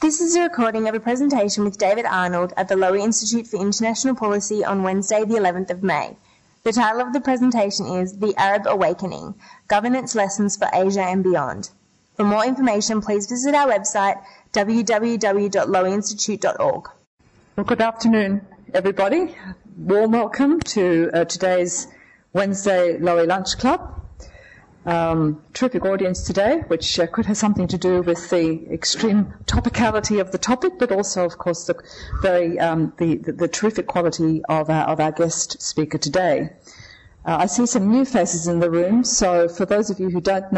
This is a recording of a presentation with David Arnold at the Lowy Institute for International Policy on Wednesday, the 11th of May. The title of the presentation is The Arab Awakening Governance Lessons for Asia and Beyond. For more information, please visit our website www.lowyinstitute.org. Well, good afternoon, everybody. Warm welcome to uh, today's Wednesday Lowy Lunch Club. Um, terrific audience today, which uh, could have something to do with the extreme topicality of the topic, but also, of course, the very um, the, the, the, terrific quality of our, of our guest speaker today. Uh, I see some new faces in the room, so for those of you who don't know.